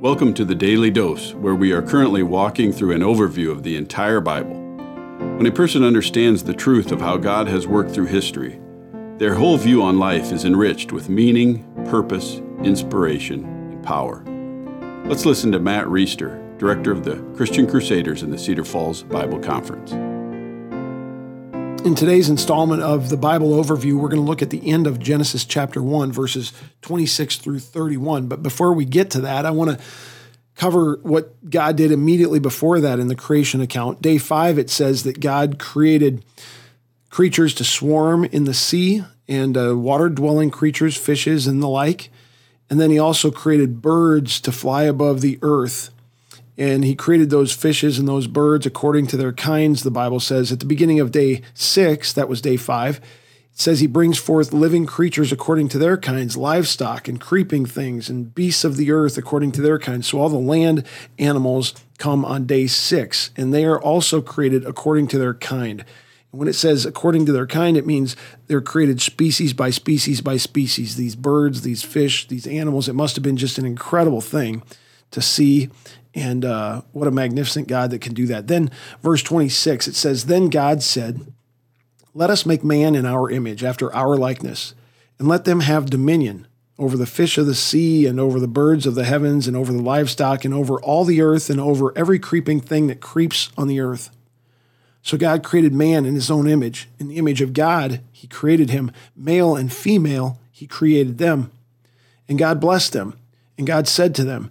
Welcome to the Daily Dose, where we are currently walking through an overview of the entire Bible. When a person understands the truth of how God has worked through history, their whole view on life is enriched with meaning, purpose, inspiration, and power. Let's listen to Matt Reisetter, director of the Christian Crusaders in the Cedar Falls Bible Conference. In today's installment of the Bible overview, we're going to look at the end of Genesis chapter 1, verses 26 through 31. But before we get to that, I want to cover what God did immediately before that in the creation account. Day 5, it says that God created creatures to swarm in the sea and uh, water dwelling creatures, fishes, and the like. And then he also created birds to fly above the earth and he created those fishes and those birds according to their kinds, the Bible says. At the beginning of day six, that was day five, it says he brings forth living creatures according to their kinds, livestock and creeping things, and beasts of the earth according to their kinds. So all the land animals come on day six, and they are also created according to their kind. When it says according to their kind, it means they're created species by species by species. These birds, these fish, these animals. It must have been just an incredible thing to see and uh, what a magnificent God that can do that. Then, verse 26, it says, Then God said, Let us make man in our image, after our likeness, and let them have dominion over the fish of the sea, and over the birds of the heavens, and over the livestock, and over all the earth, and over every creeping thing that creeps on the earth. So God created man in his own image. In the image of God, he created him. Male and female, he created them. And God blessed them. And God said to them,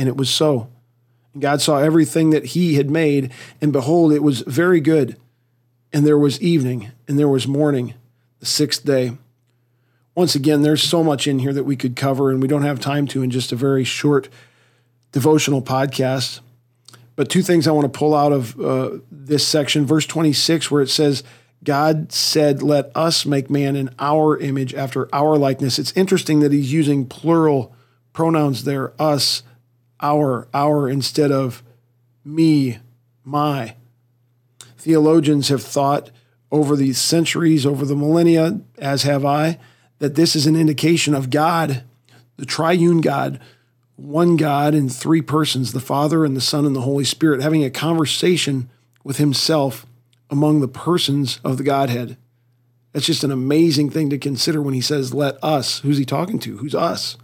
And it was so. And God saw everything that he had made, and behold, it was very good. And there was evening, and there was morning, the sixth day. Once again, there's so much in here that we could cover, and we don't have time to in just a very short devotional podcast. But two things I want to pull out of uh, this section verse 26, where it says, God said, Let us make man in our image after our likeness. It's interesting that he's using plural pronouns there, us our, our instead of me, my. Theologians have thought over the centuries, over the millennia, as have I, that this is an indication of God, the triune God, one God in three persons, the Father and the Son and the Holy Spirit, having a conversation with himself among the persons of the Godhead. That's just an amazing thing to consider when he says, Let us. Who's he talking to? Who's us?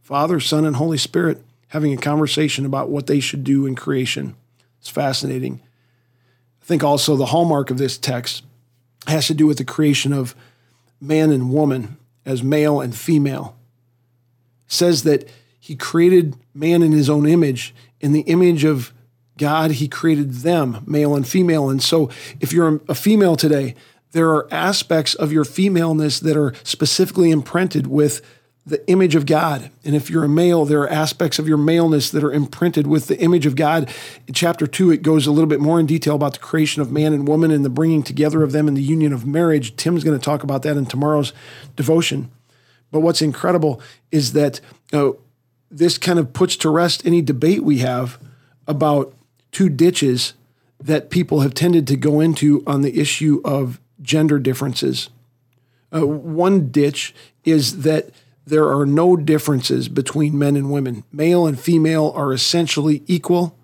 Father, Son, and Holy Spirit having a conversation about what they should do in creation. It's fascinating. I think also the hallmark of this text has to do with the creation of man and woman as male and female. It says that he created man in his own image. In the image of God, he created them, male and female. And so if you're a female today, there are aspects of your femaleness that are specifically imprinted with the image of God. And if you're a male, there are aspects of your maleness that are imprinted with the image of God. In chapter two, it goes a little bit more in detail about the creation of man and woman and the bringing together of them in the union of marriage. Tim's going to talk about that in tomorrow's devotion. But what's incredible is that uh, this kind of puts to rest any debate we have about two ditches that people have tended to go into on the issue of gender differences. Uh, one ditch is that there are no differences between men and women. Male and female are essentially equal,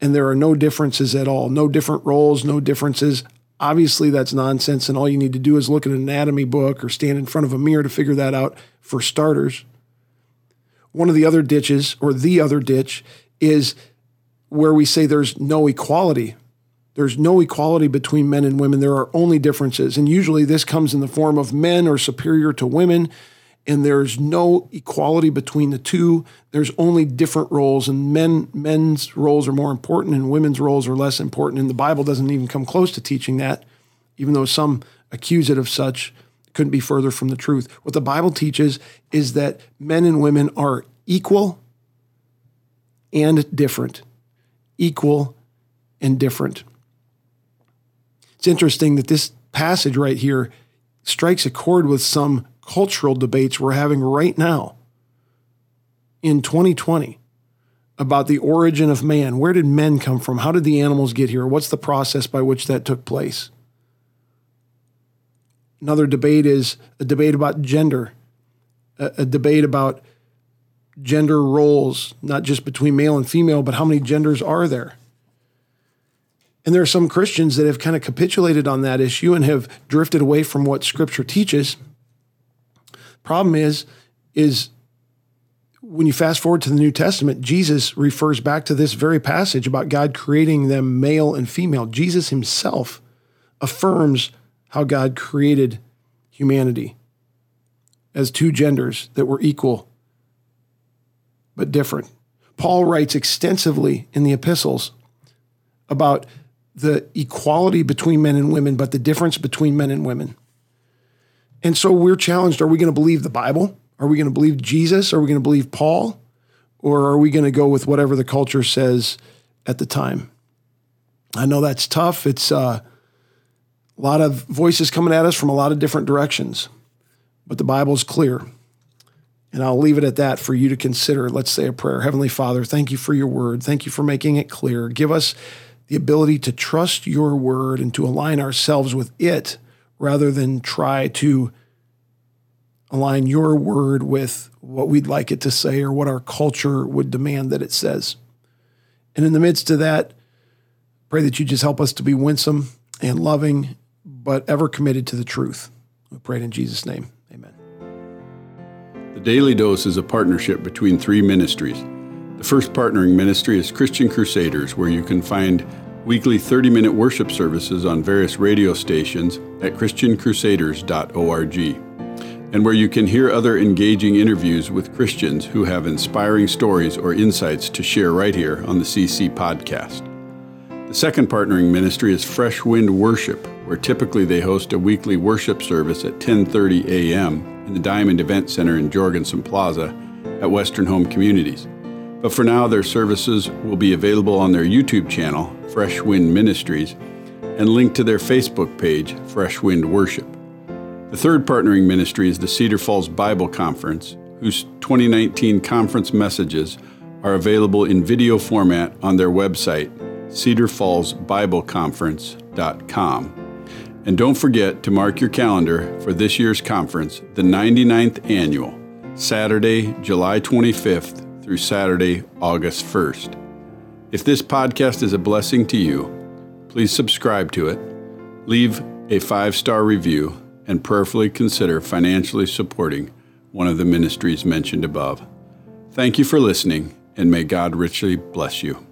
and there are no differences at all. No different roles, no differences. Obviously, that's nonsense, and all you need to do is look at an anatomy book or stand in front of a mirror to figure that out for starters. One of the other ditches, or the other ditch, is where we say there's no equality. There's no equality between men and women. There are only differences. And usually this comes in the form of men are superior to women and there's no equality between the two. There's only different roles, and men men's roles are more important, and women's roles are less important. And the Bible doesn't even come close to teaching that, even though some accuse it of such. Couldn't be further from the truth. What the Bible teaches is that men and women are equal and different, equal and different. It's interesting that this passage right here strikes a chord with some cultural debates we're having right now in 2020 about the origin of man. Where did men come from? How did the animals get here? What's the process by which that took place? Another debate is a debate about gender, a, a debate about gender roles, not just between male and female, but how many genders are there? And there are some Christians that have kind of capitulated on that issue and have drifted away from what Scripture teaches. Problem is, is when you fast forward to the New Testament, Jesus refers back to this very passage about God creating them male and female. Jesus himself affirms how God created humanity as two genders that were equal but different. Paul writes extensively in the epistles about the equality between men and women, but the difference between men and women. And so we're challenged are we going to believe the Bible? Are we going to believe Jesus? Are we going to believe Paul? Or are we going to go with whatever the culture says at the time? I know that's tough. It's uh, a lot of voices coming at us from a lot of different directions, but the Bible's clear. And I'll leave it at that for you to consider. Let's say a prayer. Heavenly Father, thank you for your word. Thank you for making it clear. Give us the ability to trust your word and to align ourselves with it rather than try to align your word with what we'd like it to say or what our culture would demand that it says. And in the midst of that, pray that you just help us to be winsome and loving, but ever committed to the truth. We pray it in Jesus' name. Amen. The Daily Dose is a partnership between three ministries. The first partnering ministry is Christian Crusaders, where you can find weekly 30 minute worship services on various radio stations at ChristianCrusaders.org and where you can hear other engaging interviews with Christians who have inspiring stories or insights to share right here on the CC podcast. The second partnering ministry is Fresh Wind Worship, where typically they host a weekly worship service at 10:30 a.m. in the Diamond Event Center in Jorgensen Plaza at Western Home Communities. But for now, their services will be available on their YouTube channel, Fresh Wind Ministries, and linked to their Facebook page, Fresh Wind Worship. The third partnering ministry is the Cedar Falls Bible Conference, whose 2019 conference messages are available in video format on their website, cedarfallsbibleconference.com. And don't forget to mark your calendar for this year's conference, the 99th annual, Saturday, July 25th through Saturday, August 1st. If this podcast is a blessing to you, please subscribe to it, leave a five star review, and prayerfully consider financially supporting one of the ministries mentioned above. Thank you for listening, and may God richly bless you.